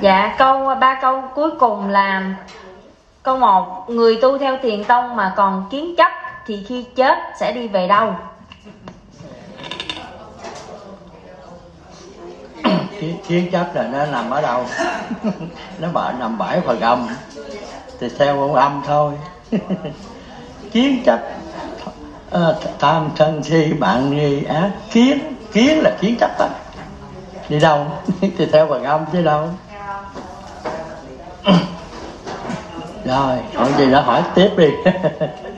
dạ câu ba câu cuối cùng là câu một người tu theo thiền tông mà còn kiến chấp thì khi chết sẽ đi về đâu? Kiến, kiến chấp là nó nằm ở đâu? Nó bảo nằm bãi phần âm thì theo ông âm thôi. Kiến chấp ờ, tham tam thân si bạn nghi ác kiến kiến là kiến chấp á đi đâu? Thì theo phần âm chứ đâu. Rồi hỏi gì đó hỏi tiếp đi